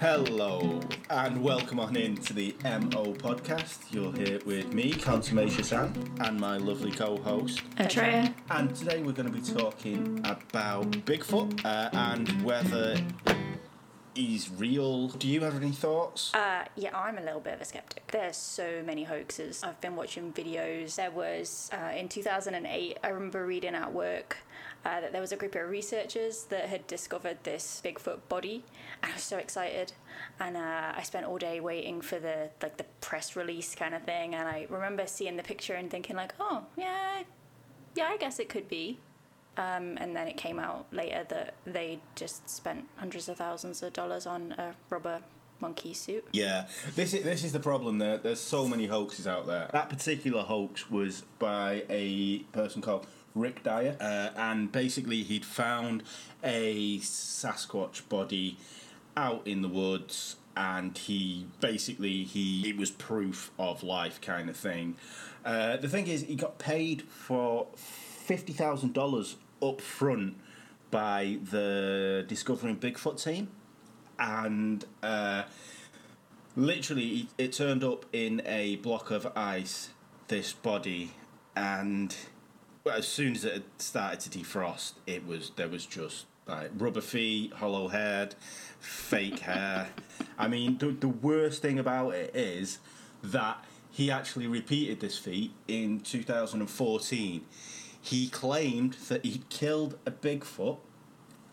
Hello and welcome on in to the MO podcast. You're here with me, Consummation Sam, and my lovely co-host. Atreya. And today we're going to be talking about Bigfoot uh, and whether he's real. Do you have any thoughts? Uh, yeah, I'm a little bit of a skeptic. There's so many hoaxes. I've been watching videos. There was uh, in 2008. I remember reading at work uh, that there was a group of researchers that had discovered this Bigfoot body, and I was so excited. And uh, I spent all day waiting for the like the press release kind of thing. And I remember seeing the picture and thinking like, oh yeah, yeah, I guess it could be. Um, and then it came out later that they just spent hundreds of thousands of dollars on a rubber monkey suit. Yeah, this is this is the problem. There, there's so many hoaxes out there. That particular hoax was by a person called Rick Dyer, uh, and basically he'd found a Sasquatch body out in the woods, and he basically he it was proof of life kind of thing. Uh, the thing is, he got paid for fifty thousand dollars up front by the Discovering Bigfoot team, and. Uh, literally it turned up in a block of ice this body and as soon as it started to defrost it was there was just like rubber feet hollow head fake hair i mean the, the worst thing about it is that he actually repeated this feat in 2014 he claimed that he'd killed a bigfoot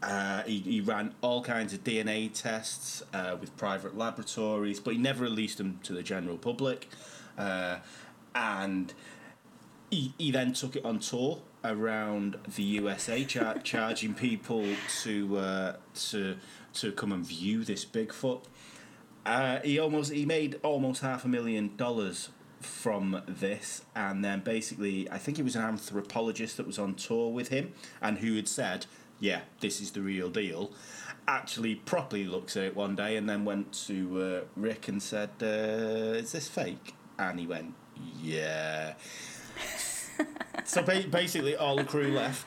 uh, he, he ran all kinds of DNA tests uh, with private laboratories, but he never released them to the general public. Uh, and he, he then took it on tour around the USA, char- charging people to uh, to to come and view this Bigfoot. Uh, he almost he made almost half a million dollars from this, and then basically, I think it was an anthropologist that was on tour with him, and who had said yeah, this is the real deal, actually properly looks at it one day and then went to uh, Rick and said, uh, "Is this fake?" And he went, "Yeah." so ba- basically, all the crew left.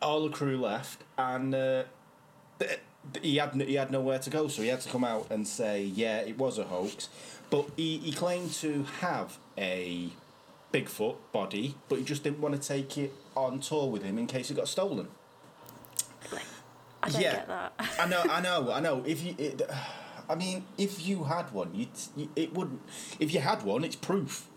All the crew left, and uh, he had he had nowhere to go, so he had to come out and say, "Yeah, it was a hoax." But he, he claimed to have a Bigfoot body, but he just didn't want to take it on tour with him in case it got stolen. I don't Yeah. get that. I know, I know, I know. If you, it, I mean, if you had one, you'd, it wouldn't. If you had one, it's proof.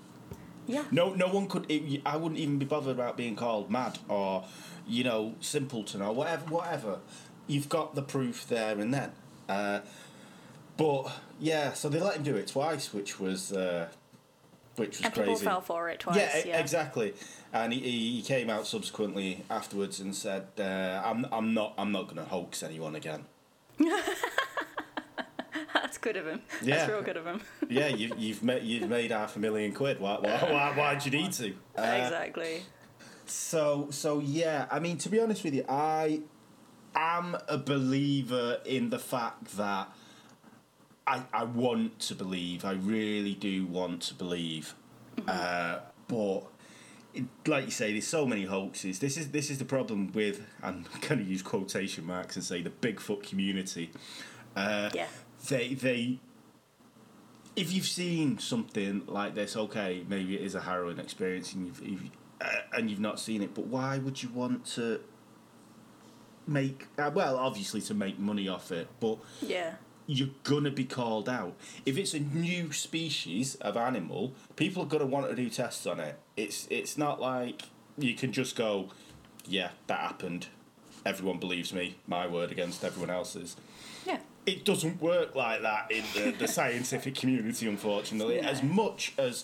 yeah. No, no one could. It, I wouldn't even be bothered about being called mad or, you know, simpleton or whatever. Whatever. You've got the proof there and then. Uh, but yeah, so they let him do it twice, which was, uh, which was And crazy. people fell for it twice. Yeah, Yeah, exactly. And he, he came out subsequently afterwards and said, uh, "I'm I'm not I'm not going to hoax anyone again." That's good of him. Yeah. That's real good of him. yeah, you, you've made you've made half a million quid. Why why why why'd you need to? Uh, exactly. So so yeah, I mean to be honest with you, I am a believer in the fact that I I want to believe. I really do want to believe, uh, but. it- Like you say, there's so many hoaxes. This is this is the problem with. I'm going to use quotation marks and say the Bigfoot community. Uh, Yeah. they they if you've seen something like this okay maybe it is a harrowing experience and you've, you've uh, and you've not seen it but why would you want to make uh, well obviously to make money off it but Yeah. You're gonna be called out if it's a new species of animal people are gonna want to do tests on it it's it's not like you can just go yeah that happened everyone believes me my word against everyone else's Yeah. it doesn't work like that in the, the scientific community, unfortunately. No. As much as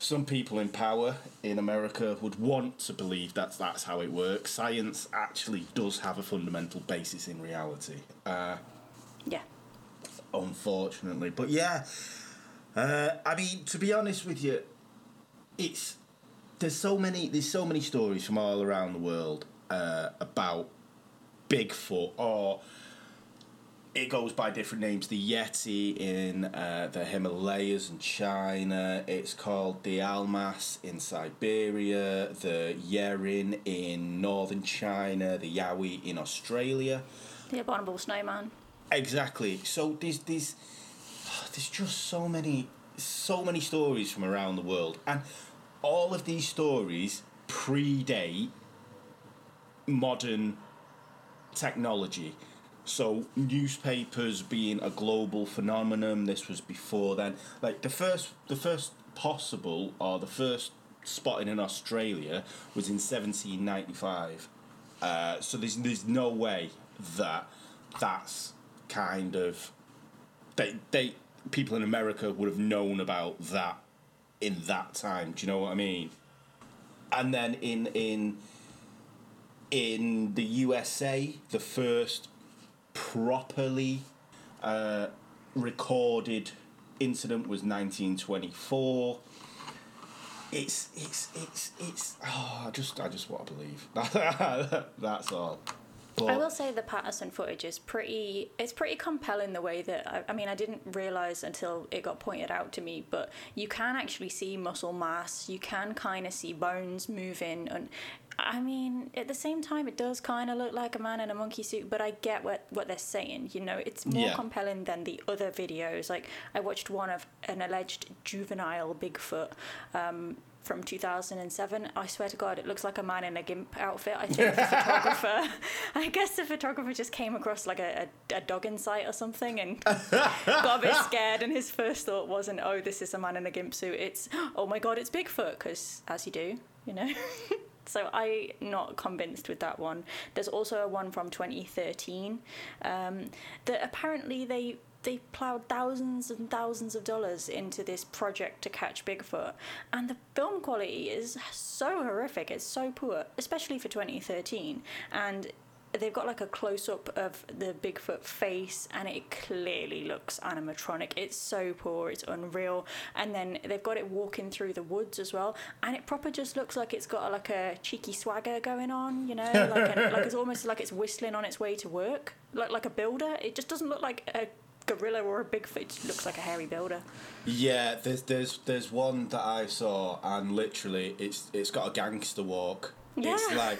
some people in power in America would want to believe that that's how it works, science actually does have a fundamental basis in reality. Uh, Yeah. Unfortunately, but yeah, uh, I mean, to be honest with you, it's there's so many there's so many stories from all around the world uh, about Bigfoot or it goes by different names. The Yeti in uh, the Himalayas in China. It's called the Almas in Siberia. The Yeren in northern China. The Yowie in Australia. The abominable snowman. Exactly. So there's there's there's just so many so many stories from around the world, and all of these stories predate modern technology. So newspapers being a global phenomenon, this was before then. Like the first, the first possible or the first spotting in Australia was in 1795. Uh, so there's there's no way that that's kind of they they people in America would have known about that in that time. Do you know what I mean? And then in in in the USA, the first properly uh, recorded incident was 1924. It's it's it's it's oh, I just I just want to believe that's all. But I will say the Patterson footage is pretty. It's pretty compelling the way that I, I, mean I didn't realize until it got pointed out to me, but you can actually see muscle mass. You can kind of see bones moving, and I mean, at the same time, it does kind of look like a man in a monkey suit, but I get what, what they're saying. You know, it's more yeah. compelling than the other videos. Like, I watched one of an alleged juvenile Bigfoot um, from 2007. I swear to God, it looks like a man in a gimp outfit. I think the photographer, I guess the photographer just came across like a, a, a dog in sight or something and got a bit scared. And his first thought wasn't, oh, this is a man in a gimp suit. It's, oh my God, it's Bigfoot, because as you do, you know. So I'm not convinced with that one. There's also a one from 2013 um, that apparently they they plowed thousands and thousands of dollars into this project to catch Bigfoot, and the film quality is so horrific. It's so poor, especially for 2013. And they've got like a close up of the Bigfoot face and it clearly looks animatronic. It's so poor, it's unreal. And then they've got it walking through the woods as well, and it proper just looks like it's got like a cheeky swagger going on, you know, like, a, like it's almost like it's whistling on its way to work, like like a builder. It just doesn't look like a gorilla or a Bigfoot. It looks like a hairy builder. Yeah, there's there's there's one that I saw, and literally, it's it's got a gangster walk. Yeah. It's like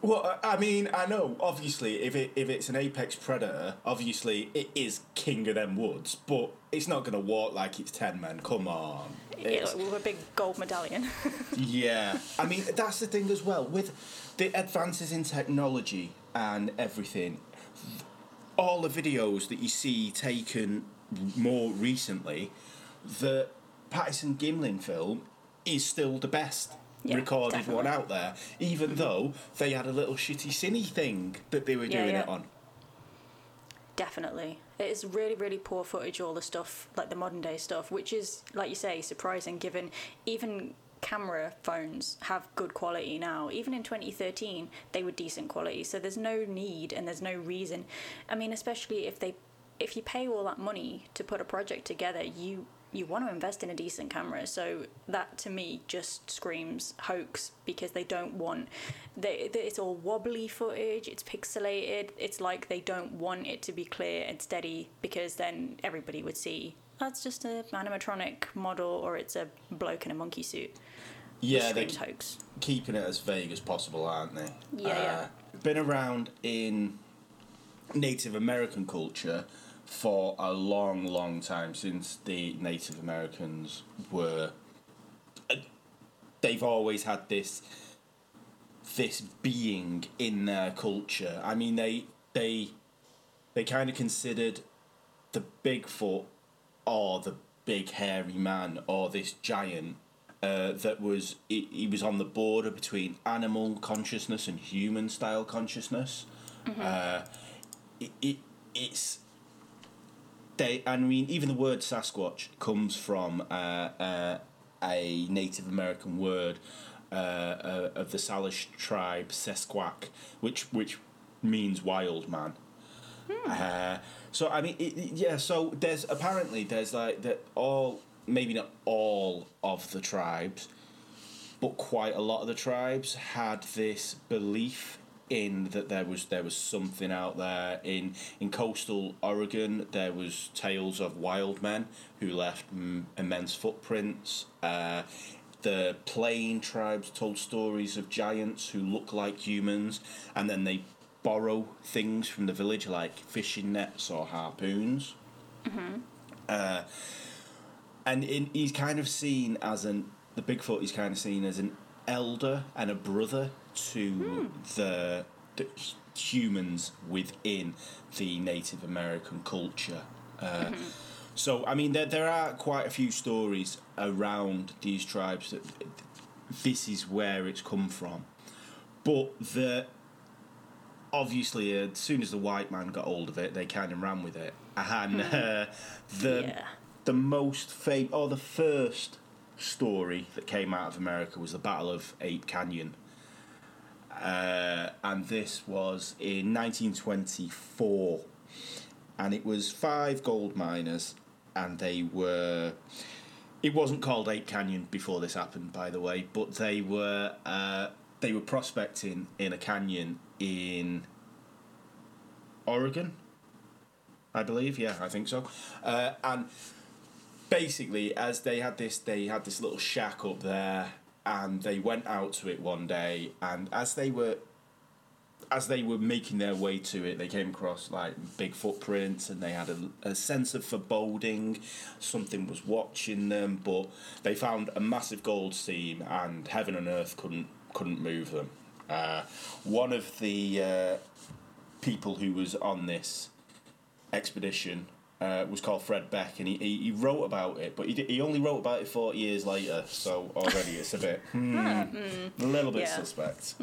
well, I mean, I know. Obviously, if it if it's an apex predator, obviously it is king of them woods. But it's not going to walk like it's ten men. Come on, yeah, with a big gold medallion. yeah, I mean that's the thing as well with the advances in technology and everything. All the videos that you see taken more recently, the Patterson Gimlin film is still the best yeah, recorded definitely. one out there, even though they had a little shitty cine thing that they were yeah, doing yeah. it on. Definitely. It is really, really poor footage, all the stuff, like the modern day stuff, which is, like you say, surprising given even camera phones have good quality now. Even in 2013, they were decent quality. So there's no need and there's no reason. I mean, especially if they if you pay all that money to put a project together, you you want to invest in a decent camera. So that to me just screams hoax because they don't want they, it's all wobbly footage, it's pixelated. It's like they don't want it to be clear and steady because then everybody would see that's just a animatronic model or it's a bloke in a monkey suit. Yeah, they're hoax. keeping it as vague as possible, aren't they? Yeah, uh, yeah. Been around in Native American culture for a long, long time since the Native Americans were. Uh, they've always had this this being in their culture. I mean, they they they kind of considered the Bigfoot or the big hairy man or this giant uh, that was he, he was on the border between animal consciousness and human style consciousness. Mm-hmm. Uh, it, it it's they, I mean, even the word Sasquatch comes from uh, uh, a Native American word uh, uh of the Salish tribe Sesquak, which which means wild man. Hmm. Uh, so I mean, it, yeah. So there's apparently there's like that all maybe not all of the tribes, but quite a lot of the tribes had this belief in that there was there was something out there in in coastal Oregon. There was tales of wild men who left m- immense footprints. Uh, the plain tribes told stories of giants who look like humans, and then they borrow things from the village, like fishing nets or harpoons. Uh, and in, he's kind of seen as an the Bigfoot is kind of seen as an elder and a brother to the, the humans within the Native American culture. Uh, So I mean, there there are quite a few stories around these tribes that this is where it's come from, but the obviously as soon as the white man got hold of it, they kind of ran with it, and uh, the Yeah. The most famous or the first story that came out of America was the Battle of Ape Canyon. Uh, and this was in 1924 and it was five gold miners and they were it wasn't called Ape Canyon before this happened by the way but they were uh, they were prospecting in a canyon in Oregon I believe. Yeah I think so. Uh, and basically as they had this they had this little shack up there and they went out to it one day and as they were as they were making their way to it, they came across like big footprints, and they had a, a sense of foreboding. Something was watching them, but they found a massive gold seam, and heaven and earth couldn't couldn't move them. Uh, one of the uh, people who was on this expedition uh, was called Fred Beck, and he, he, he wrote about it, but he, di- he only wrote about it forty years later. So already it's a bit hmm, a little bit Yeah. suspect.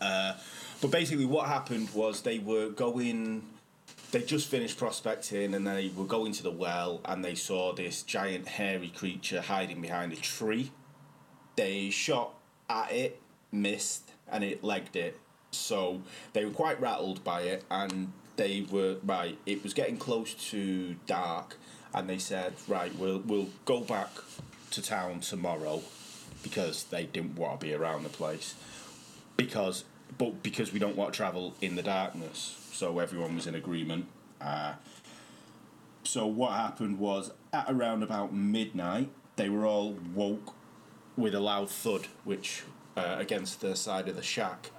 Uh, but basically, what happened was they were going. They just finished prospecting and they were going to the well and they saw this giant hairy creature hiding behind a tree. They shot at it, missed, and it legged it. So they were quite rattled by it and they were right. It was getting close to dark, and they said, "Right, we'll we'll go back to town tomorrow," because they didn't want to be around the place because but because we don't want to travel in the darkness. So everyone was in agreement. Uh, so what happened was at around about midnight they were all woke with a loud thud which uh, against the side of the shack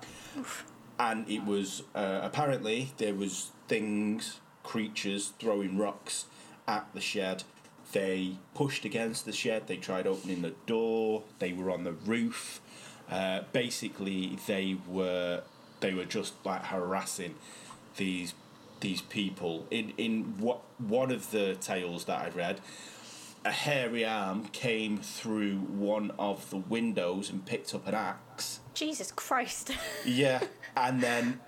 and it was uh, apparently there was things creatures throwing rocks at the shed. They pushed against the shed. They tried opening the door. They were on the roof. Uh, basically they were they were just like harassing these these people. In in what one of the tales that I read a hairy arm came through one of the windows and picked up an axe. Jesus Christ. yeah, and then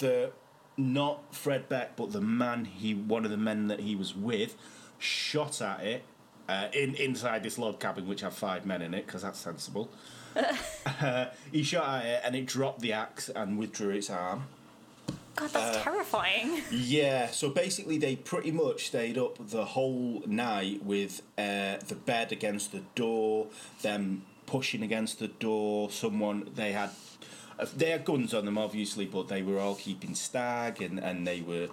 the not Fred Beck, but the man he one of the men that he was with shot at it uh, in inside this log cabin, which had five men in it, because that's sensible. uh, he shot at it, and it dropped the axe and withdrew its arm. God, that's Uh, terrifying. Yeah, so basically they pretty much stayed up the whole night with uh, the bed against the door, them pushing against the door. Someone they had, they had guns on them obviously, but they were all keeping stag, and and they were.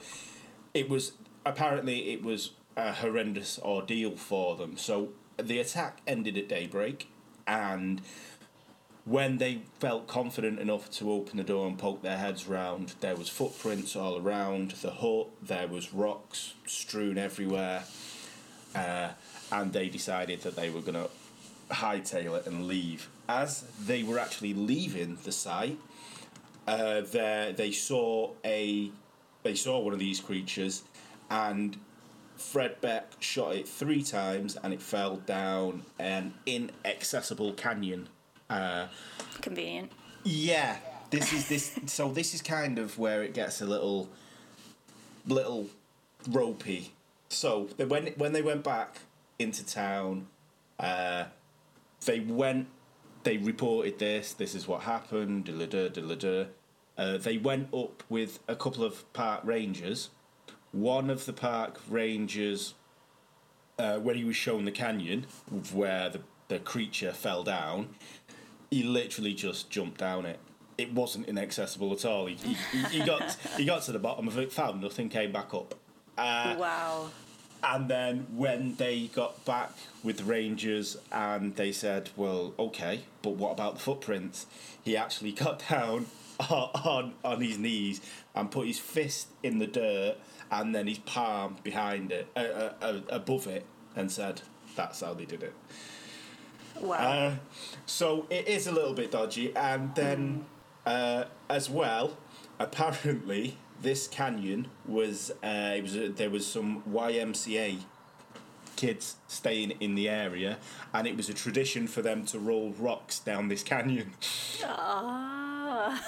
It was apparently it was a horrendous ordeal for them. So the attack ended at daybreak, and when they felt confident enough to open the door and poke their heads round, there was footprints all around the hut. There was rocks strewn everywhere, uh, and they decided that they were going to hightail it and leave. As they were actually leaving the site, uh, there they saw a they saw one of these creatures, and Fred Beck shot it three times, and it fell down an inaccessible canyon. Uh, Convenient. yeah, this is this. so this is kind of where it gets a little, little ropey. So they, when when they went back into town, uh, they went. They reported this. This is what happened. Da-da-da, da-da-da. Uh, they went up with a couple of park rangers. One of the park rangers, uh, when he was shown the canyon where the, the creature fell down, he literally just jumped down it. It wasn't inaccessible at all. He, he, he- he got he got to the bottom of it, found nothing, came back up. Uh, wow. And then when they got back with the Rangers and they said, well, okay, but what about the footprints? He actually got down on on his knees and put his fist in the dirt and then his palm behind it, uh, uh, uh, above it, and said, "That's how they did it." Wow. Uh, so it is a little bit dodgy, and then uh, as well, apparently this canyon was uh, it was uh, there was some YMCA kids staying in the area, and it was a tradition for them to roll rocks down this canyon. ah.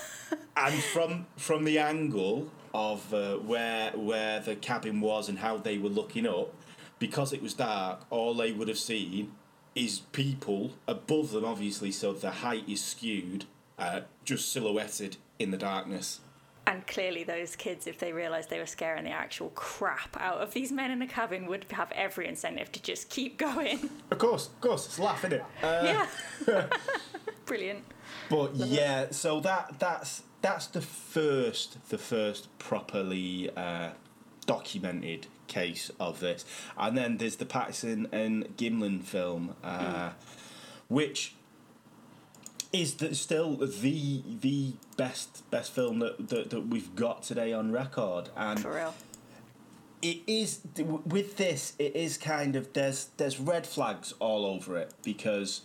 and from from the angle of uh, where where the cabin was and how they were looking up, because it was dark, all they would have seen is people above them, obviously, so the height is skewed, uh, just silhouetted in the darkness. And clearly, those kids, if they realised they were scaring the actual crap out of these men in the cabin, would have every incentive to just keep going. Of course, of course, it's laughing it. Uh, yeah. Brilliant. But yeah, so that that's that's the first the first properly uh, documented case of this, and then there's the Patterson and Gimlin film, uh, mm. which is the, still the the best best film that, that that we've got today on record, and for real. It is with this. It is kind of there's there's red flags all over it because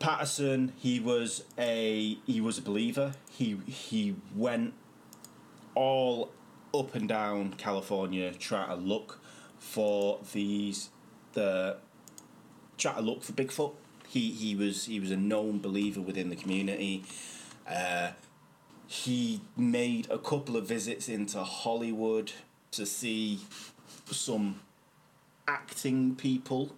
Patterson he was a he was a believer. He he went all up and down California trying to look for these the try to look for Bigfoot. He he was he was a known believer within the community. Uh, he made a couple of visits into Hollywood to see some acting people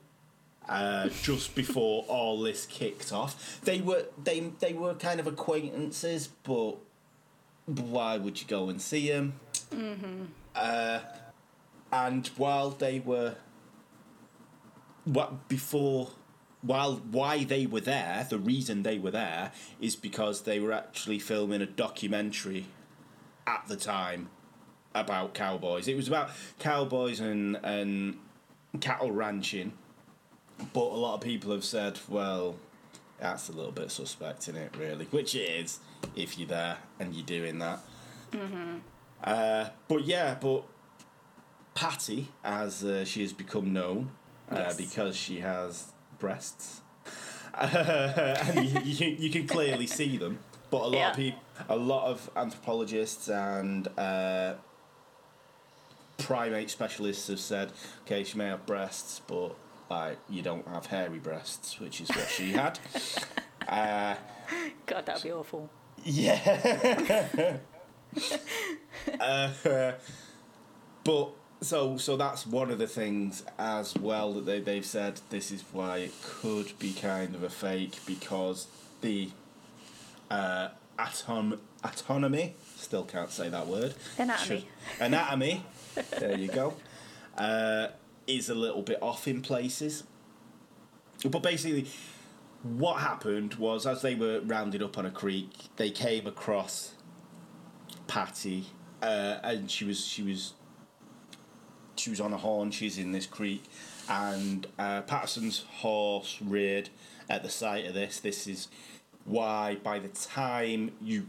uh, just before all this kicked off. They were they they were kind of acquaintances, but why would you go and see them? Mm-hmm. Uh, and while they were, what before, while why they were there, the reason they were there is because they were actually filming a documentary at the time about cowboys. It was about cowboys and and cattle ranching, but a lot of people have said, well, that's a little bit suspect in it, really, which it is if you're there and you're doing that. Mm-hmm. Uh, but yeah, but Patty, as uh, she has become known, uh, yes. because she has breasts, and you, you, can, you, can clearly see them. But a lot yeah. of people, a lot of anthropologists and uh, primate specialists have said, okay, she may have breasts, but like you don't have hairy breasts, which is what she had. Uh, God, that'd be awful. Yeah. uh, but so so that's one of the things as well that they they've said this is why it could be kind of a fake because the uh, atom autonomy still can't say that word anatomy. Should, anatomy there you go uh, is a little bit off in places. But basically what happened was as they were rounded up on a creek they came across Patty, uh, and she was she was she was on a horn. She's in this creek, and uh, Patterson's horse reared at the sight of this. This is why by the time you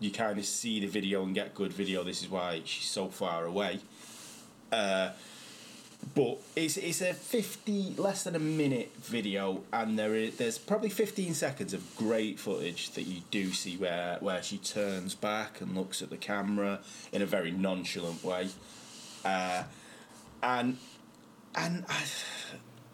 you kind of see the video and get good video, this is why she's so far away. Uh, but it's it's a fifty less than a minute video, and there is there's probably fifteen seconds of great footage that you do see where where she turns back and looks at the camera in a very nonchalant way, uh, and and I,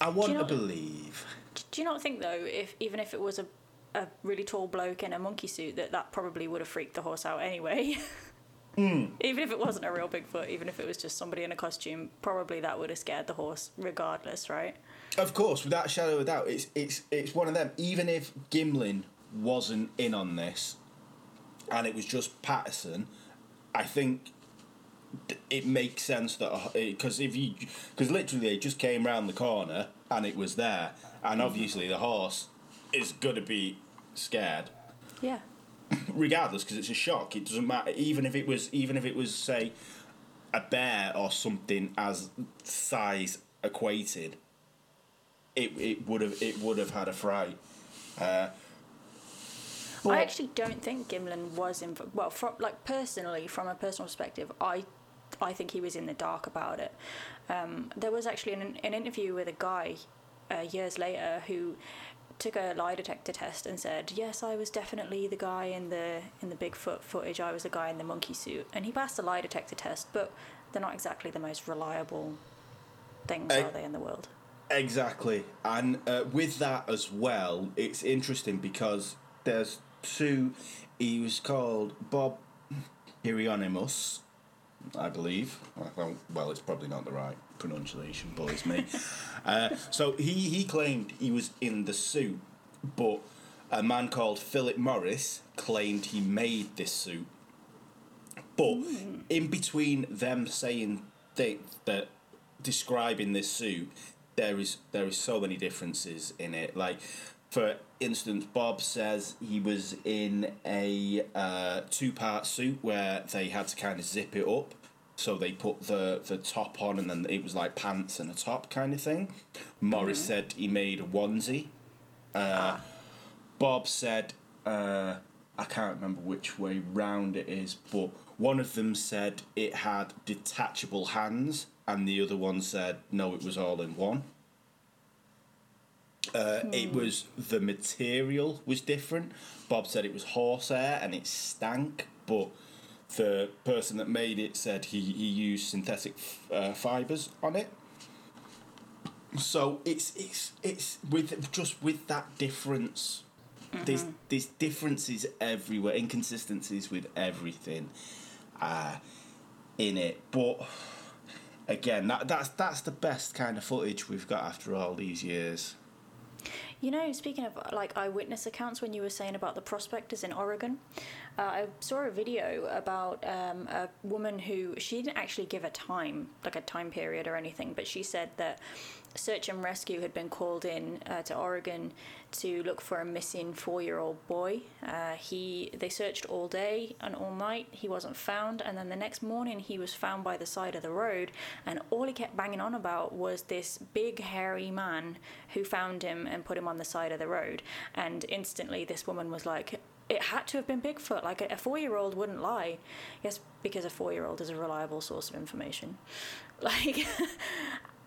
I want to believe. Do you not think though, if even if it was a a really tall bloke in a monkey suit, that that probably would have freaked the horse out anyway? Mm. Even if it wasn't a real Bigfoot, even if it was just somebody in a costume, probably that would have scared the horse, regardless, right? Of course, without a shadow of a doubt, it's it's it's one of them. Even if Gimlin wasn't in on this, and it was just Patterson, I think it makes sense that because if you because literally it just came round the corner and it was there, and mm. obviously the horse is gonna be scared. Yeah regardless, because it's a shock. It doesn't matter. Even if it was, even if it was, say, a bear or something as size equated, it it would have it would have had a fright. Uh, I actually don't think Gimlin was in. Well, from like personally, from a personal perspective, I, I think he was in the dark about it. Um, there was actually an, an interview with a guy, uh, years later who took a lie detector test and said, "Yes, I was definitely the guy in the in the Bigfoot footage. I was the guy in the monkey suit." And he passed the lie detector test, but they're not exactly the most reliable things, uh, are they, in the world? Exactly, and uh, with that as well, it's interesting because there's two. He was called Bob Hieronymus, I believe. Well, it's probably not the right pronunciation, but it's me. uh, so he he claimed he was in the suit, but a man called Philip Morris claimed he made this suit. But mm. in between them saying they, that describing this suit, there is there is so many differences in it. Like, for instance, Bob says he was in a uh, two part suit where they had to kind of zip it up. So they put the, the top on and then it was like pants and a top kind of thing. Morris mm-hmm. said he made a onesie. Uh, ah. Bob said, uh, I can't remember which way round it is, but one of them said it had detachable hands and the other one said no, it was all in one. Uh, hmm. It was the material was different. Bob said it was horsehair and it stank, but the person that made it said he, he used synthetic uh, fibers on it. So it's it's it's with just with that difference. Mm-hmm. There's there's differences everywhere, inconsistencies with everything, uh, in it. But again, that that's that's the best kind of footage we've got after all these years. You know, speaking of like eyewitness accounts, when you were saying about the prospectors in Oregon, uh, I saw a video about um, a woman who she didn't actually give a time, like a time period or anything, but she said that search and rescue had been called in uh, to Oregon to look for a missing four-year-old boy. Uh, he they searched all day and all night. He wasn't found, and then the next morning he was found by the side of the road. And all he kept banging on about was this big hairy man who found him and put him on the side of the road. And instantly, this woman was like, it had to have been Bigfoot. Like a, four year old wouldn't lie. Yes, because a four year old is a reliable source of information. Like,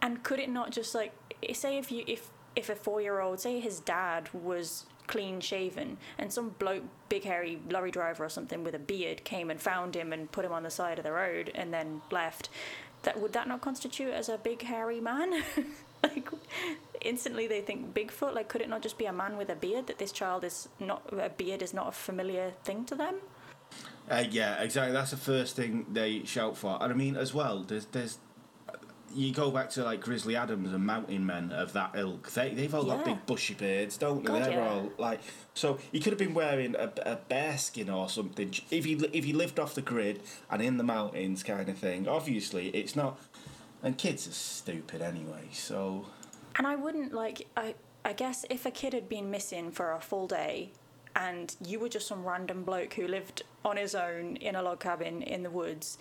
and could it not just like say if you if if a four year old say his dad was clean shaven and some bloke big hairy lorry driver or something with a beard came and found him and put him on the side of the road and then left that would that not constitute as a big hairy man? Like instantly they think bigfoot like could it not just be a man with a beard that this child is not a beard is not a familiar thing to them? Uh, yeah exactly. That's the first thing they shout for. And i mean as well there's there's you go back to like Grizzly Adams and Mountain Men of that ilk. They they've all yeah. got big bushy beards, don't they? God, They're yeah. all like so. He could have been wearing a, a bear skin or something if he if he lived off the grid and in the mountains, kind of thing. Obviously, it's not. And kids are stupid anyway, so. And I wouldn't like I I guess if a kid had been missing for a full day and you were just some random bloke who lived on his own in a log cabin in the woods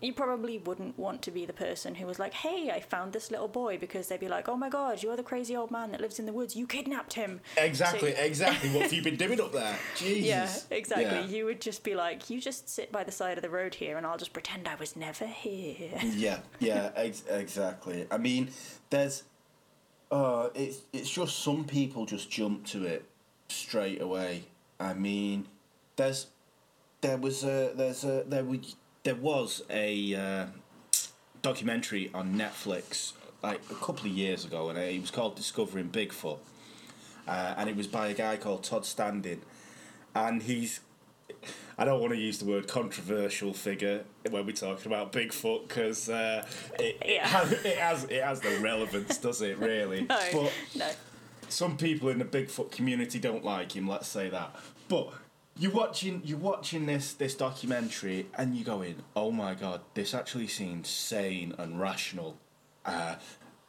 you probably wouldn't want to be the person who was like, "Hey, I found this little boy," because they'd be like, "Oh my god, you're the crazy old man that lives in the woods. You kidnapped him." Exactly, so, exactly. what have you been doing up there? Jesus. Yeah, exactly. Yeah. You would just be like, "You just sit by the side of the road here, and I'll just pretend I was never here." yeah, yeah, ex- exactly. I mean, there's, uh, it's it's just some people just jump to it straight away. I mean, there's, there was a there's a there was there was a uh, documentary on Netflix like a couple of years ago, and it was called Discovering Bigfoot, uh, and it was by a guy called Todd Standing, and he's. I don't want to use the word controversial figure when we're talking about Bigfoot because uh, it, yeah. it, has, it has it has the relevance, does it? Really? no, but no. Some people in the Bigfoot community don't like him. Let's say that, but you're watching you're watching this this documentary and you go in oh my god, this actually seems sane and rational. Uh,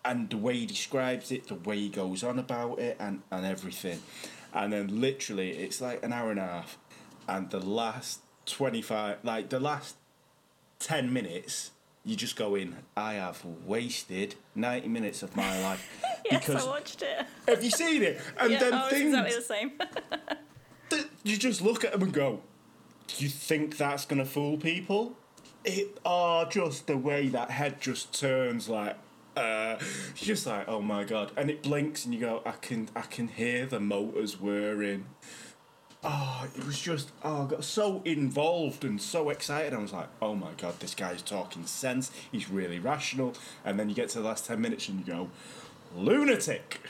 and the way he describes it, the way he goes on about it, and, and everything. And then literally, it's like an hour and a half, and the last 25, like the last 10 minutes, you just go in, I have wasted 90 minutes of my life. yes, because, I watched it. have you seen it? And yeah, then things, exactly the same. you just look at them and go, "Do you think that's gonna fool people?" It are oh, just the way that head just turns like. Uh, just like oh my god, and it blinks, and you go, I can, I can hear the motors whirring. Oh, it was just oh, I got so involved and so excited. I was like, oh my god, this guy's talking sense. He's really rational. And then you get to the last ten minutes and you go, lunatic.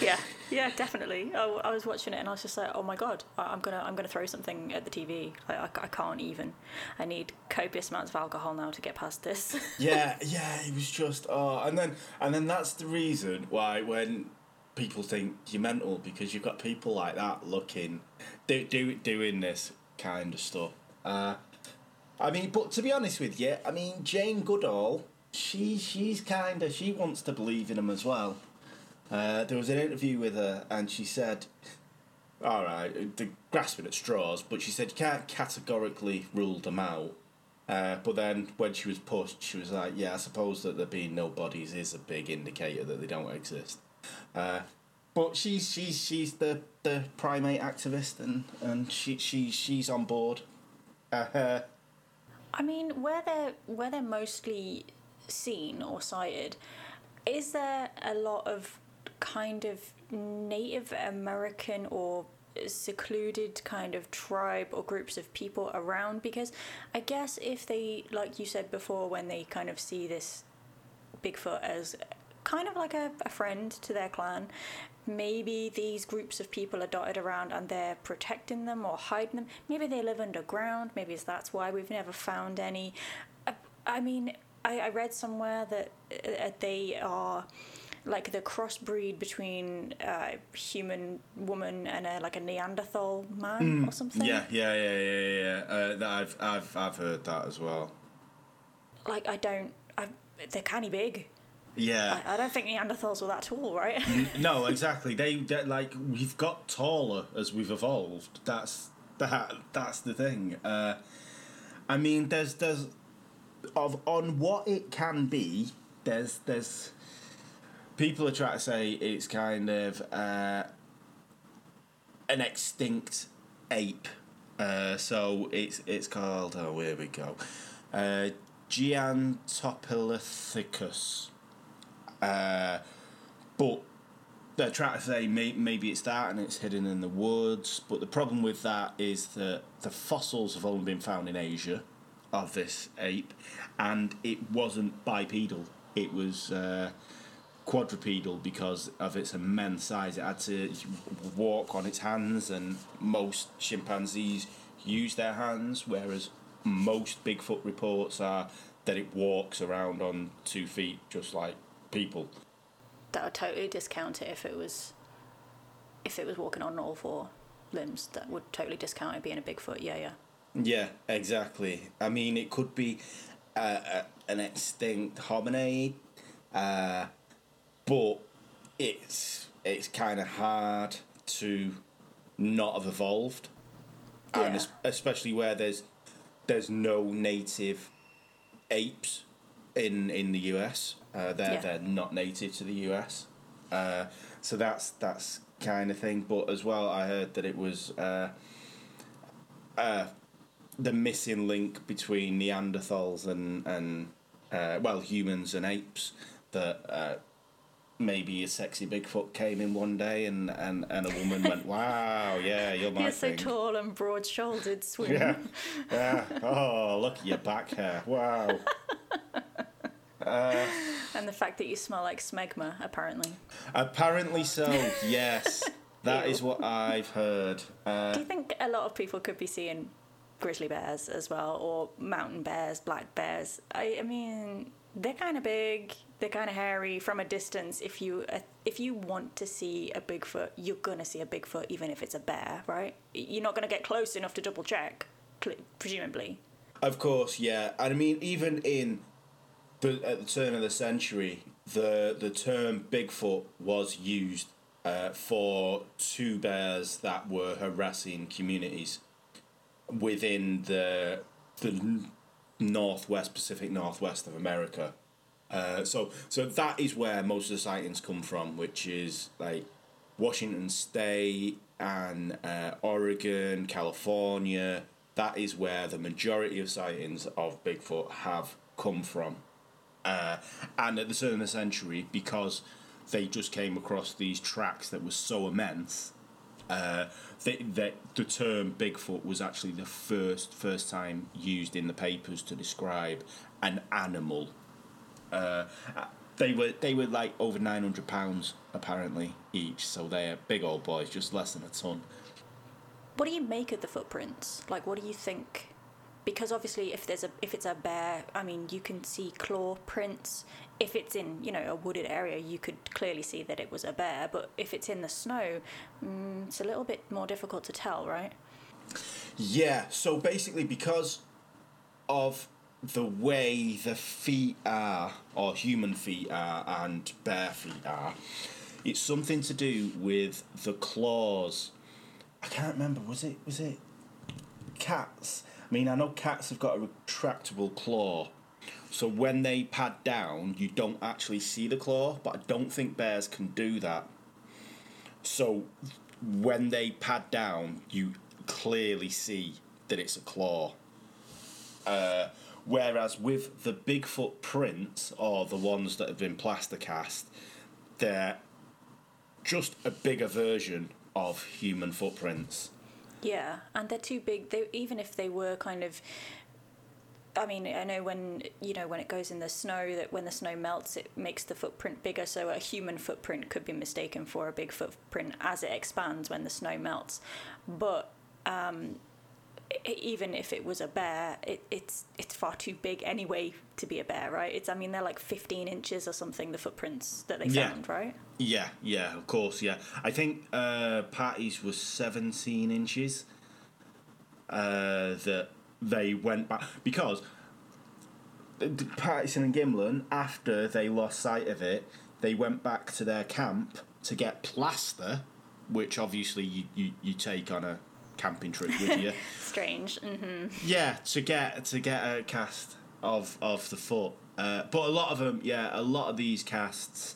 Yeah, yeah, definitely. I, I was watching it and I was just like, oh my god, I, am gonna I'm gonna throw something at the TV. I, I, I can't even. I need copious amounts of alcohol now to get past this. yeah, yeah, it was just oh, and then and then that's the reason why when people think you're mental because you've got people like that looking do, do doing this kind of stuff. Uh, I mean, but to be honest with you, I mean Jane Goodall, she she's kind of she wants to believe in them as well. Uh, there was an interview with her, and she said, "All right, the grasping at straws," but she said you can't categorically rule them out. Uh, but then when she was pushed, she was like, "Yeah, I suppose that there being no bodies is a big indicator that they don't exist." Uh, but she's she's she's the, the primate activist and, and she, she she's on board. Uh, I mean, where they're where they're mostly seen or sighted, is there a lot of kind of Native American or secluded kind of tribe or groups of people around? Because I guess if they, like you said before, when they kind of see this Bigfoot as kind of like a, a friend to their clan, maybe these groups of people are dotted around and they're protecting them or hiding them. Maybe they live underground. Maybe that's why we've never found any. I, I mean, I, I, read somewhere that uh, they are like the crossbreed between a uh, human woman and a, like a Neanderthal man mm, or something. Yeah, yeah, yeah, yeah, yeah. Uh, I've, I've, I've heard that as well. Like I don't, I, they're kind of big. Yeah. I, I, don't think Neanderthals were that tall, right? no, exactly. They like we've got taller as we've evolved. That's that. That's the thing. Uh, I mean, there's there's of on what it can be. There's there's people are trying to say it's kind of uh, an extinct ape. Uh, so it's it's called oh here we go, uh. Uh, but they're trying to say may, maybe it's that and it's hidden in the woods. But the problem with that is that the fossils have only been found in Asia of this ape, and it wasn't bipedal. It was uh, quadrupedal because of its immense size. It had to walk on its hands, and most chimpanzees use their hands, whereas most Bigfoot reports are that it walks around on two feet, just like people. That would totally discount it if it was if it was walking on all four limbs. That would totally discount it being a Bigfoot. Yeah, yeah. Yeah, exactly. I mean, it could be uh, an extinct hominid, uh, but it's it's kind of hard to not have evolved, yeah. and especially where there's there's no native apes in in the US. Uh, they're yeah. they're not native to the US, uh, so that's that's kind of thing. But as well, I heard that it was uh, uh the missing link between Neanderthals and and uh, well humans and apes that. Uh, maybe a sexy Bigfoot came in one day and, and, and a woman went, Wow, yeah, you're my You're thing. so tall and broad shouldered, swim. Yeah. yeah. Oh, look at your back hair. Wow. Uh, and the fact that you smell like smegma, apparently. Apparently so, yes. that is what I've heard. Uh, Do you think a lot of people could be seeing grizzly bears as well, or mountain bears, black bears? I, I mean, they're kind of big, they're kind of hairy from a distance. If you uh, if you want to see a Bigfoot, you're gonna see a Bigfoot, even if it's a bear, right? You're not gonna get close enough to double check, presumably. Of course, yeah. And I mean, even in the, at the turn of the century, the the term Bigfoot was used uh, for two bears that were harassing communities within the the northwest Pacific Northwest of America. Uh, so so that is where most of the sightings come from, which is like Washington State and uh, Oregon, California. That is where the majority of sightings of Bigfoot have come from. Uh, and at the turn of the century, because they just came across these tracks that were so immense, uh, they, they, the term Bigfoot was actually the first first time used in the papers to describe an animal. Uh, they were they were like over nine hundred pounds apparently each, so they're big old boys, just less than a ton. What do you make of the footprints? Like, what do you think? Because obviously, if there's a if it's a bear, I mean, you can see claw prints. If it's in you know a wooded area, you could clearly see that it was a bear. But if it's in the snow, mm, it's a little bit more difficult to tell, right? Yeah. So basically, because of the way the feet are, or human feet are, and bear feet are, it's something to do with the claws. I can't remember. Was it was it cats? I mean, I know cats have got a retractable claw, so when they pad down, you don't actually see the claw. But I don't think bears can do that. So when they pad down, you clearly see that it's a claw. Uh, whereas with the Bigfoot prints, or the ones that have been plaster cast, they're just a bigger version of human footprints. Yeah, and they're too big. They even if they were kind of I mean, I know when you know when it goes in the snow that when the snow melts, it makes the footprint bigger. So a human footprint could be mistaken for a big footprint as it expands when the snow melts. But um, even if it was a bear, it, it's it's far too big anyway to be a bear, right? It's I mean they're like 15 inches or something the footprints that they Yeah. found, right? Yeah, yeah, of course, yeah. I think uh, Patty's was 17 inches uh, that they went back because Patterson and Gimlin, after they lost sight of it, they went back to their camp to get plaster, which obviously you, you, you take on a camping trip with you. Strange. hmm Yeah, to get to get a cast of of the foot. Uh, but a lot of them, yeah, a lot of these casts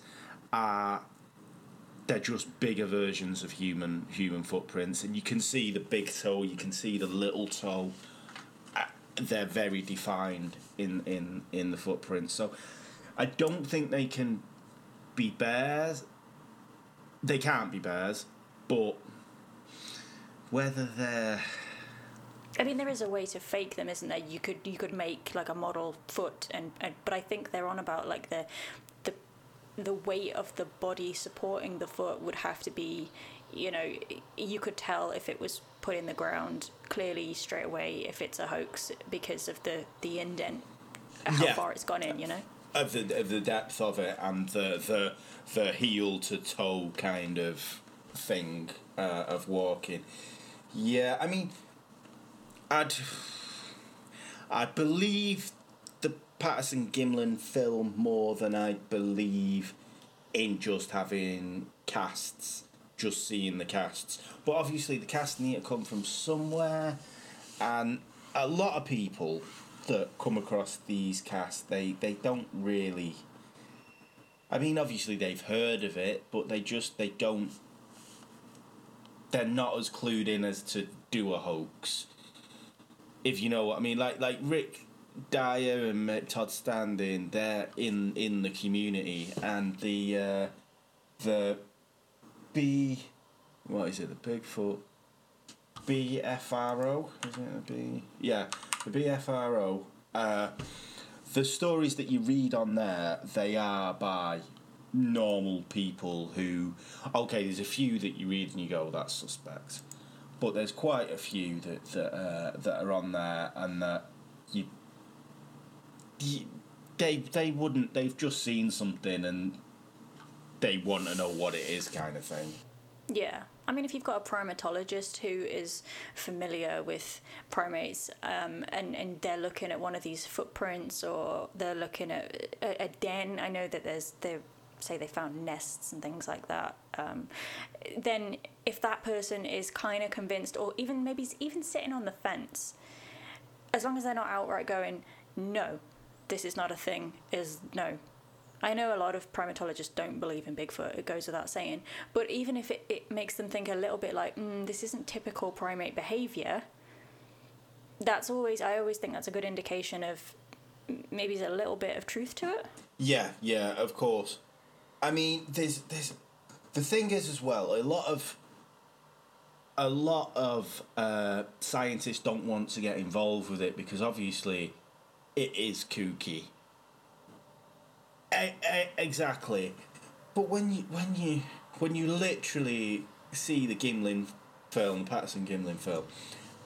are they're just bigger versions of human human footprints, and you can see the big toe, you can see the little toe. Uh, they're very defined in in in the footprints. So I don't think they can be bears. They can't be bears, but whether they're I mean, there is a way to fake them, isn't there? You could you could make like a model foot, and, and but I think they're on about like the the the weight of the body supporting the foot would have to be, you know, you could tell if it was put in the ground clearly straight away if it's a hoax because of the the indent, how Yeah. far it's gone in, you know. of the of the depth of it and the the the heel to toe kind of thing uh, of walking. Yeah, I mean, I'd I believe the Patterson Gimlin film more than I believe in just having casts, just seeing the casts. But obviously, the casts need to come from somewhere, and a lot of people that come across these casts, they they don't really. I mean, obviously they've heard of it, but they just they don't. They're not as clued in as to do a hoax. If you know what I mean, like like Rick Dyer and Todd Standing, they're in in the community, and the uh, the B, what is it? The Bigfoot BFRO, is it the B? Yeah, the BFRO. Uh, the stories that you read on there, they are by normal people who, okay, there's a few that you read and you go, that's suspect, but there's quite a few that that uh, that are on there and that you, you they they wouldn't they've just seen something and they want to know what it is kind of thing. Yeah. I mean, if you've got a primatologist who is familiar with primates um, and, and they're looking at one of these footprints or they're looking at a, a den, I know that there's, they say they found nests and things like that. Um, then if that person is kind of convinced or even maybe even sitting on the fence, as long as they're not outright going, no, this is not a thing, is no, I know a lot of primatologists don't believe in Bigfoot, it goes without saying. But even if it, it makes them think a little bit like, mm, this isn't typical primate behavior, that's always, I always think that's a good indication of maybe there's a little bit of truth to it. Yeah, yeah, of course. I mean, there's, there's, the thing is as well, a lot of, a lot of uh, scientists don't want to get involved with it because obviously it is kooky exactly. But when you when you when you literally see the Gimlin film, the Patterson Gimlin film,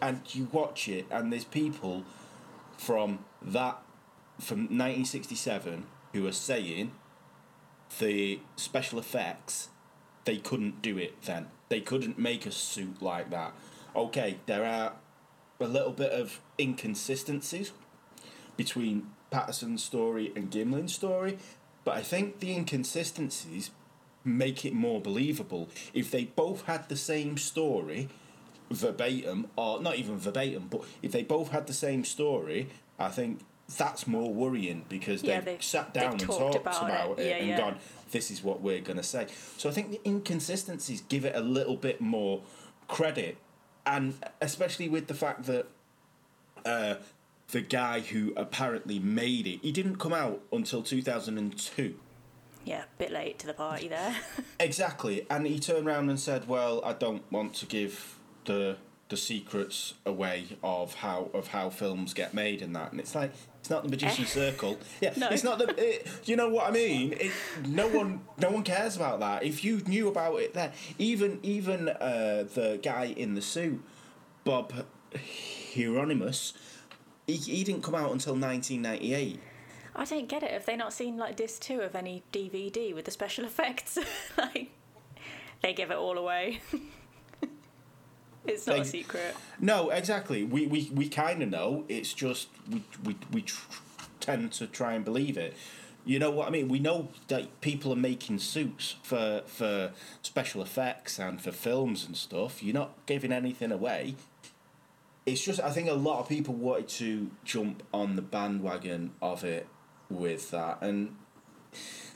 and you watch it, and there's people from that from 1967 who are saying the special effects they couldn't do it then. They couldn't make a suit like that. Okay, there are a little bit of inconsistencies between Patterson's story and Gimlin's story, but I think the inconsistencies make it more believable. If they both had the same story, verbatim, or not even verbatim, but if they both had the same story, I think that's more worrying because Yeah, they've, they've- sat down and they've talked talked about, about it, it. Yeah, and yeah. gone, this is what we're going to say. So I think the inconsistencies give it a little bit more credit, and especially with the fact that uh, the guy who apparently made it, he didn't come out until 2002. Yeah, a bit late to the party there. Exactly, and he turned around and said, "Well, I don't want to give the the secrets away of how of how films get made and that." And it's like it's not the magician's circle. Yeah, No. it's not the. It, you know what I mean? It, no one no one cares about that. If you knew about it, then even even uh, the guy in the suit, Bob Heironimus, he, he didn't come out until 1998. I don't get it. Have they not seen like disc two of any DVD with the special effects? like, they give it all away. It's not a Like- secret. No, exactly. We we, we kind of know. It's just we we we tr- tend to try and believe it. You know what I mean? We know that people are making suits for for special effects and for films and stuff. You're not giving anything away. It's just I think a lot of people wanted to jump on the bandwagon of it with that, and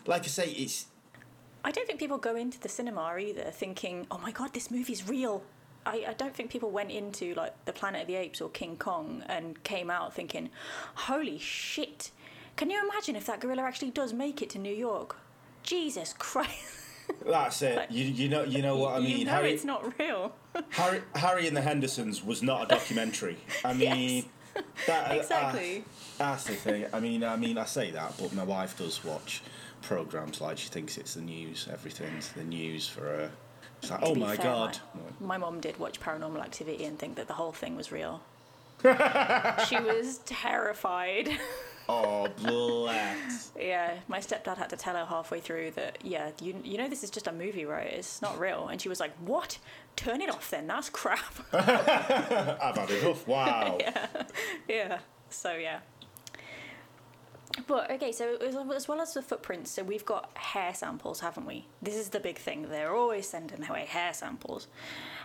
like I say, it's I don't think people go into the cinema either thinking, "Oh my god, this movie's real." I, I don't think people went into like the Planet of the Apes or King Kong and came out thinking, "Holy shit! Can you imagine if that gorilla actually does make it to New York?" Jesus Christ! that's it. You you know you know what I mean. you know Harry, it's not real. Harry, Harry and the Hendersons was not a documentary. I mean, that, uh, Exactly. that's the thing. I mean, I mean, I say that, but my wife does watch programs like she thinks it's the news. Everything's the news for her. It's like, oh my fair, god. My, my mom did watch Paranormal Activity and think that the whole thing was real. she was terrified. Oh bless. Yeah, my stepdad had to tell her halfway through that, yeah, you, you know this is just a movie, right? It's not real. And she was like, what? Turn it off then, that's crap. I've had enough. Wow. yeah, so yeah. But okay, so as, well as the footprints, so we've got hair samples, haven't we? This is the big thing. They're always sending away hair samples.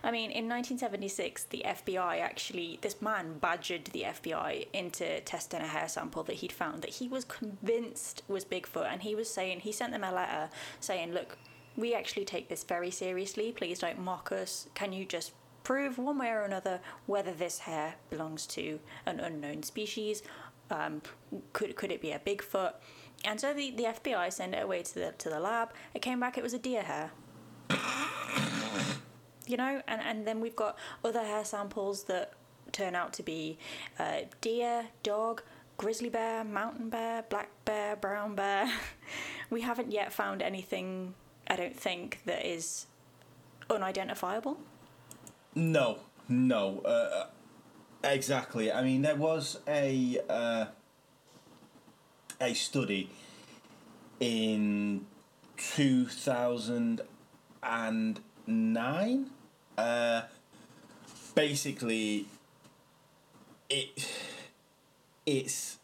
I mean, in 1976, the FBI actually, this man badgered the FBI into testing a hair sample that he'd found that he was convinced was Bigfoot, and he was saying he sent them a letter saying, "Look, we actually take this very seriously. Please don't mock us. Can you just prove one way or another whether this hair belongs to an unknown species. Um, could could it be a Bigfoot? And so the, the FBI sent it away to the to the lab. It came back. It was a deer hair. you know, and and then we've got other hair samples that turn out to be uh, deer, dog. Grizzly bear, mountain bear, black bear, brown bear. we haven't yet found anything, I don't think, that is unidentifiable. No, no, uh, exactly. I mean, there was a uh, a study in two thousand and nine. Uh, basically, it it's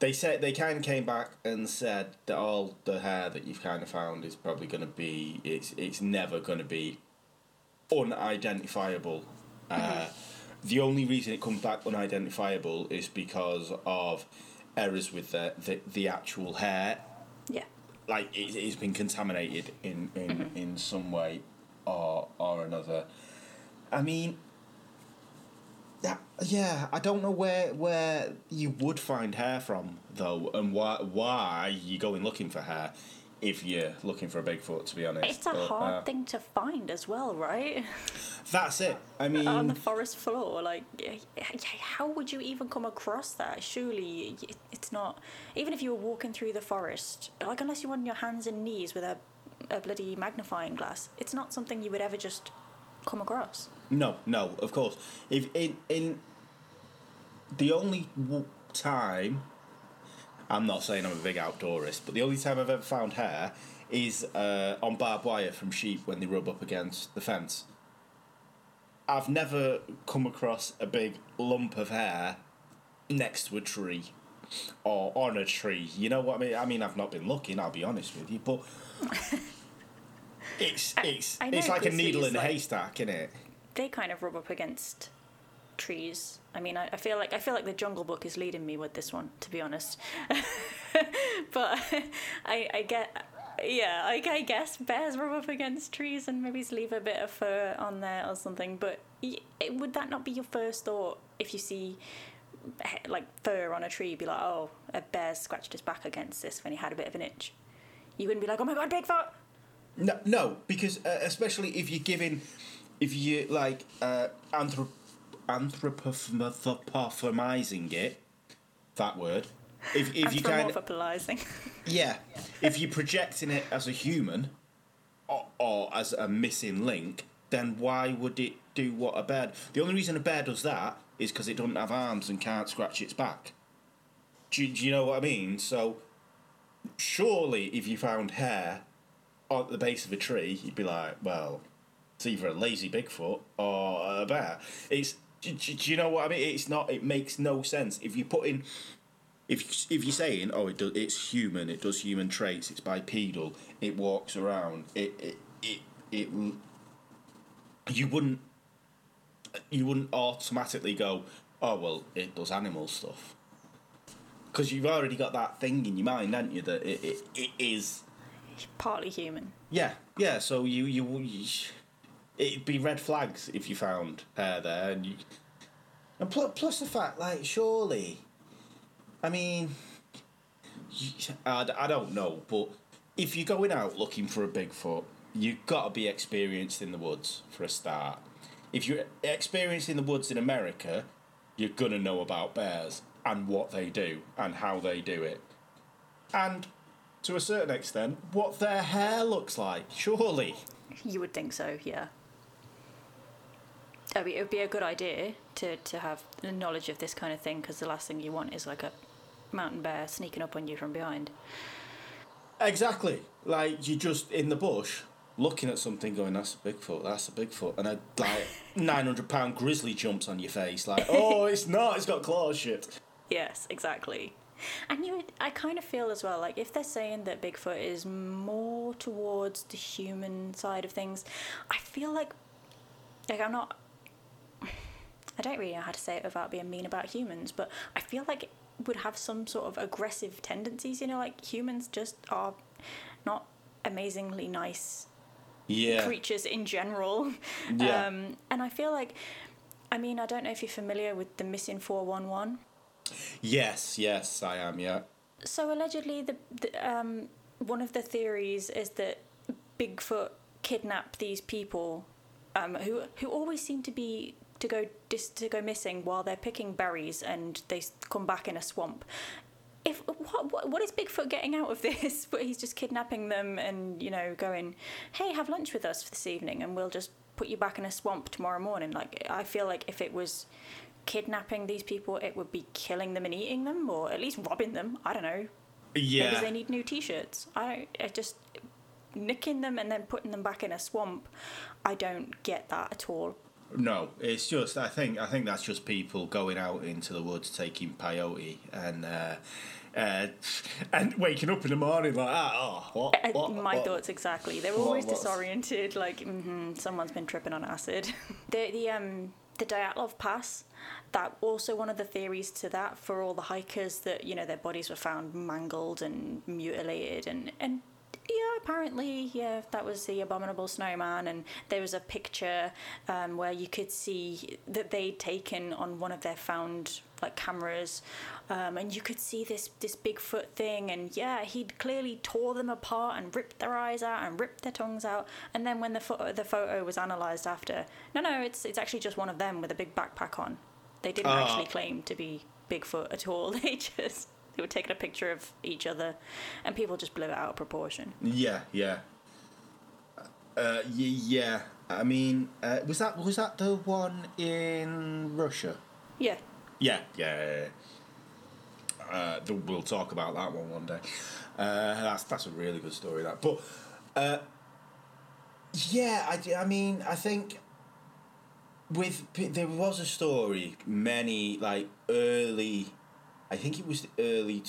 they said they kind of came back and said that all the hair that you've kind of found is probably going to be it's it's never going to be unidentifiable. Uh, the only reason it comes back unidentifiable is because of errors with the the, the actual hair. Yeah. Like it, it's been contaminated in in, Mm-hmm. in some way or or another. I mean, that, yeah, I don't know where where you would find hair from though, and why why you going looking for hair if you're looking for a Bigfoot. To be honest, It's a But, hard uh, thing to find as well, right? That's it. I mean, On the forest floor, like, how would you even come across that? Surely it's not. Even if you were walking through the forest, like, unless you're on your hands and knees with a, a bloody magnifying glass, it's not something you would ever just come across. No, no, of course. If in in the only time, I'm not saying I'm a big outdoorist, but the only time I've ever found hair is uh, on barbed wire from sheep when they rub up against the fence. I've never come across a big lump of hair next to a tree or on a tree. You know what I mean? I mean, I've not been looking. I'll be honest with you, but it's it's I know it's like a needle in a like- haystack, isn't it? They kind of rub up against trees. I mean, I, I feel like I feel like the Jungle Book is leading me with this one, to be honest. but I, I get, yeah, I, I guess bears rub up against trees and maybe leave a bit of fur on there or something. But it, would that not be your first thought if you see like fur on a tree? Be like, oh, a bear scratched his back against this when he had a bit of an itch. You wouldn't be like, oh my god, Bigfoot. No, no, because uh, especially if you're giving, if you like uh, anthrop- anthropomorphizing it, that word. If if you kind of yeah, if you're projecting it as a human, or, or as a missing link, then why would it do what a bear? The only reason a bear does that is because it doesn't have arms and can't scratch its back. Do, you- do you know what I mean? So, surely, if you found hair at the base of a tree, you'd be like, well, it's either a lazy Bigfoot or a bear. It's do, do- do you know what I mean? It's not. It makes no sense if you put in. If if you're saying, oh, it does, it's human, it does human traits, it's bipedal, it walks around, it it it, it you wouldn't you wouldn't automatically go, oh well, it does animal stuff. Because you've already got that thing in your mind, haven't you? That it, it, it is Partly human. yeah, yeah. So you you, you it'd be red flags if you found hair there, and you and plus, plus the fact like surely, I mean, I, I don't know, but if you're going out looking for a Bigfoot, you've got to be experienced in the woods for a start. If you're experienced in the woods in America, you're gonna know about bears and what they do and how they do it, and to a certain extent, what their hair looks like. Surely. You would think so, yeah. I mean, it would be a good idea to, to have the knowledge of this kind of thing because the last thing you want is like a mountain bear sneaking up on you from behind. Exactly. Like you're just in the bush looking at something going, that's a Bigfoot, that's a Bigfoot. And a like nine hundred pound grizzly jumps on your face like, Oh, it's not, it's got claws shit. Yes, exactly. And you, I kind of feel as well like if they're saying that Bigfoot is more towards the human side of things, I feel like, like I'm not, I don't really know how to say it without being mean about humans, but I feel like it would have some sort of aggressive tendencies. You know, like humans just are not amazingly nice Yeah. creatures in general. Yeah. Um, and I feel like, I mean, I don't know if you're familiar with the missing 411. Yes, yes, I am, yeah. So allegedly, the, the um, one of the theories is that Bigfoot kidnapped these people, um, who who always seem to be to go dis, to go missing while they're picking berries and they come back in a swamp. If what, what what is Bigfoot getting out of this? But he's just kidnapping them and you know going, hey, have lunch with us this evening, and we'll just put you back in a swamp tomorrow morning. Like I feel like if it was kidnapping these people, it would be killing them and eating them, or at least robbing them. I don't know. Yeah. Maybe they need new T-shirts. I don't. I just nicking them and then putting them back in a swamp. I don't get that at all. No, it's just I think I think that's just people going out into the woods taking peyote and uh, uh, and waking up in the morning like ah oh what, Uh, what My what? thoughts exactly. They're what- always what's- disoriented. Like, mm someone's been tripping on acid. the the um the Dyatlov Pass. That also one of the theories to that for all the hikers that you know their bodies were found mangled and mutilated and and yeah, apparently, yeah, that was the abominable snowman, and there was a picture um, where you could see that they'd taken on one of their found like cameras, um, and you could see this this Bigfoot thing, and yeah, he'd clearly tore them apart and ripped their eyes out and ripped their tongues out, and then when the photo the photo was analysed after, no, no, it's it's actually just one of them with a big backpack on. They didn't Ah. actually claim to be Bigfoot at all. They just they were taking a picture of each other, and people just blew it out of proportion. Yeah, yeah. Uh, y- yeah. I mean, uh, was that was that the one in Russia? Yeah, Yeah, yeah. yeah. Uh, th- we'll talk about that one one day. Uh, that's that's a really good story. That, but uh, yeah, I mean, I think with there was a story many like early, I think it was the early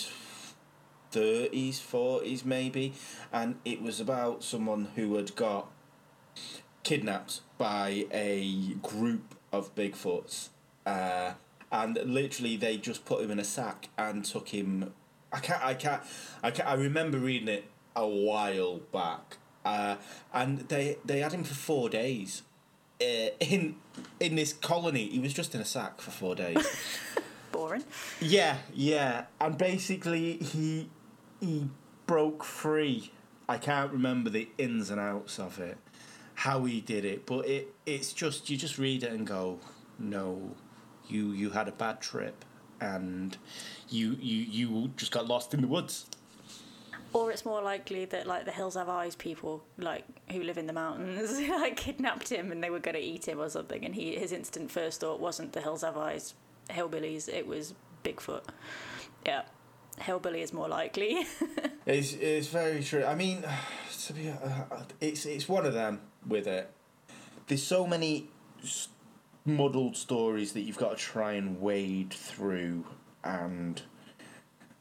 thirties, forties maybe, and it was about someone who had got kidnapped by a group of Bigfoots, uh, and literally they just put him in a sack and took him. I can't. I can't. I can't. I remember reading it a while back, uh, and they they had him for four days. Uh, in in this colony, he was just in a sack for four days. boring. Yeah, yeah, and basically he he broke free. I can't remember the ins and outs of it, how he did it, but it it's just you just read it and go, no, you you had a bad trip, and you you you just got lost in the woods. Or it's more likely that like the Hills Have Eyes people, like who live in the mountains, like kidnapped him and they were going to eat him or something, and he his instant first thought wasn't the Hills Have Eyes hillbillies, it was Bigfoot. Yeah, hillbilly is more likely. It's it's very true. I mean, to be, uh, it's it's one of them with it. There's so many muddled stories that you've got to try and wade through, and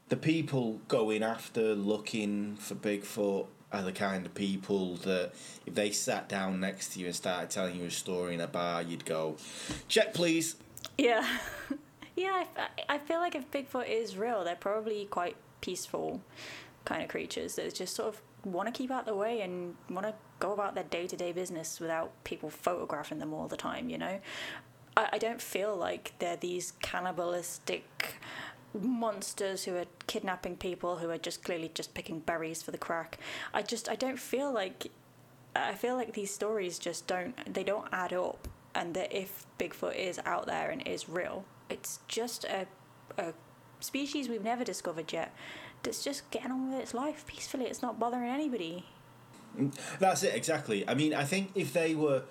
the people going after looking for Bigfoot are the kind of people that if they sat down next to you and started telling you a story in a bar, you'd go, "Check, please." Yeah, yeah. I, I feel like if Bigfoot is real, they're probably quite peaceful kind of creatures that just sort of want to keep out of the way and want to go about their day to day business without people photographing them all the time, you know? I, I don't feel like they're these cannibalistic monsters who are kidnapping people who are just clearly just picking berries for the crack. I just I don't feel like I feel like these stories just don't they don't add up and that if Bigfoot is out there and is real, it's just a a species we've never discovered yet that's just getting on with its life peacefully. It's not bothering anybody. That's it exactly. I mean, I think if they were,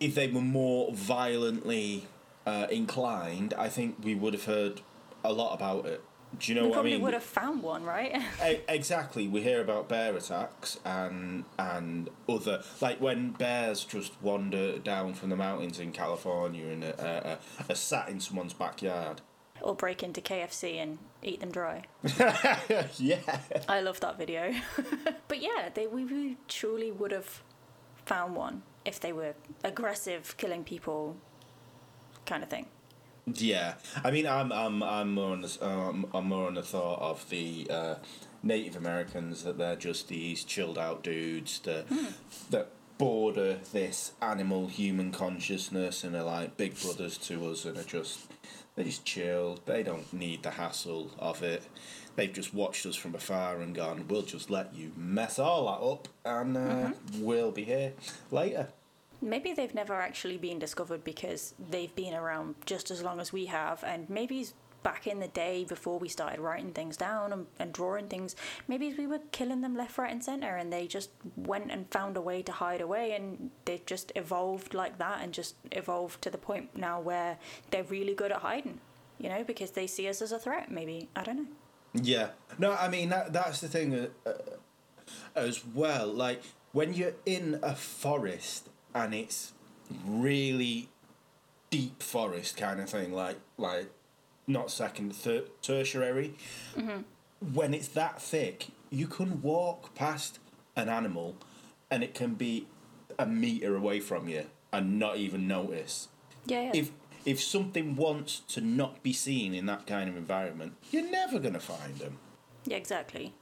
if they were more violently uh, inclined, I think we would have heard a lot about it. Do you know we what I probably mean? would have found one, right? Exactly. We hear about bear attacks and and other like when bears just wander down from the mountains in California and are, are, are sat in someone's backyard. or break into KFC and eat them dry. yeah. I love that video. but yeah, they we, we truly would have found one if they were aggressive, killing people, kind of thing. Yeah, I mean, I'm I'm I'm more on the um, I'm more on the thought of the uh, Native Americans that they're just these chilled out dudes that that border this animal human consciousness and are like big brothers to us and are just they're just chilled. They don't need the hassle of it. They've just watched us from afar and gone. We'll just let you mess all that up, and uh, we'll be here later. Maybe they've never actually been discovered because they've been around just as long as we have, and maybe back in the day before we started writing things down and, and drawing things, maybe we were killing them left, right, and centre, and they just went and found a way to hide away, and they just evolved like that, and just evolved to the point now where they're really good at hiding, you know, because they see us as a threat. Maybe I don't know. Yeah. No, I mean that that's the thing uh, uh, as well. Like when you're in a forest and it's really deep forest kind of thing, like like not second, thir- tertiary. Mm-hmm. When it's that thick, you can walk past an animal, and it can be a meter away from you and not even notice. Yeah, yeah. If if something wants to not be seen in that kind of environment, you're never going to find them. yeah, exactly.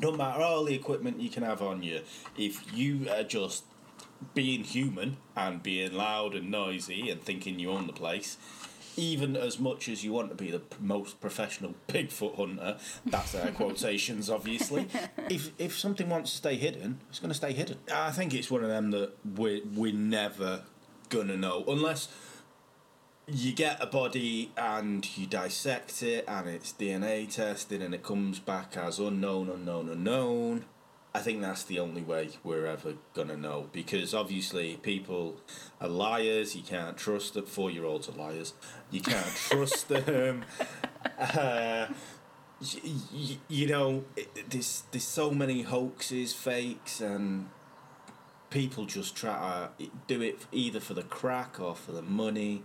No matter all the equipment you can have on you, if you are just being human and being loud and noisy and thinking you own the place, even as much as you want to be the most professional Bigfoot hunter, that's air quotations, obviously. If if something wants to stay hidden, it's going to stay hidden. I think it's one of them that we're, we're never going to know unless you get a body and you dissect it and it's DNA tested and it comes back as unknown, unknown, unknown. I think that's the only way we're ever gonna know because obviously people are liars. You can't trust that Four year olds are liars. You can't trust them. Uh, y- y- you know, it- there's there's so many hoaxes, fakes, and people just try to do it either for the crack or for the money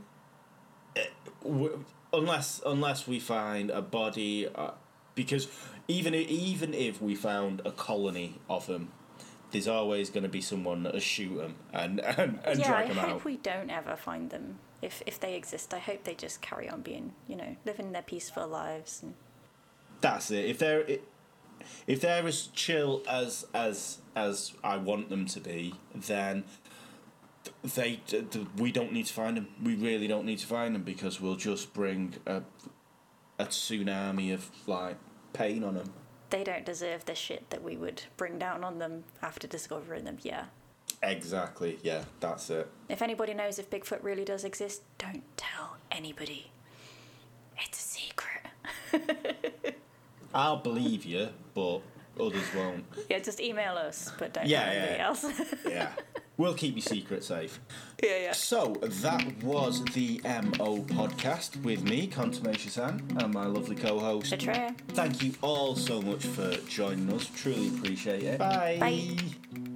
w- unless unless we find a body, uh, because even even if we found a colony of them, there's always going to be someone that'll shoot them and and, and yeah, drag I them hope out. we don't ever find them. If if they exist, I hope they just carry on being, you know, living their peaceful lives. And That's it. If they're i- if they're as chill as as as I want them to be, then they we don't need to find them. We really don't need to find them because we'll just bring a a tsunami of like pain on them. they don't deserve the shit that we would bring down on them after discovering them. Yeah. Exactly. Yeah, that's it. If anybody knows if Bigfoot really does exist, don't tell anybody. It's a secret. I'll believe you, but others won't. Yeah, just email us, but don't Yeah, tell yeah, anybody yeah. else. Yeah. We'll keep your secret safe. yeah, yeah. So that was the MO podcast with me, Contumacious Ant, and my lovely co-host. Betrayer. Thank you all so much for joining us. Truly appreciate it. Bye. Bye.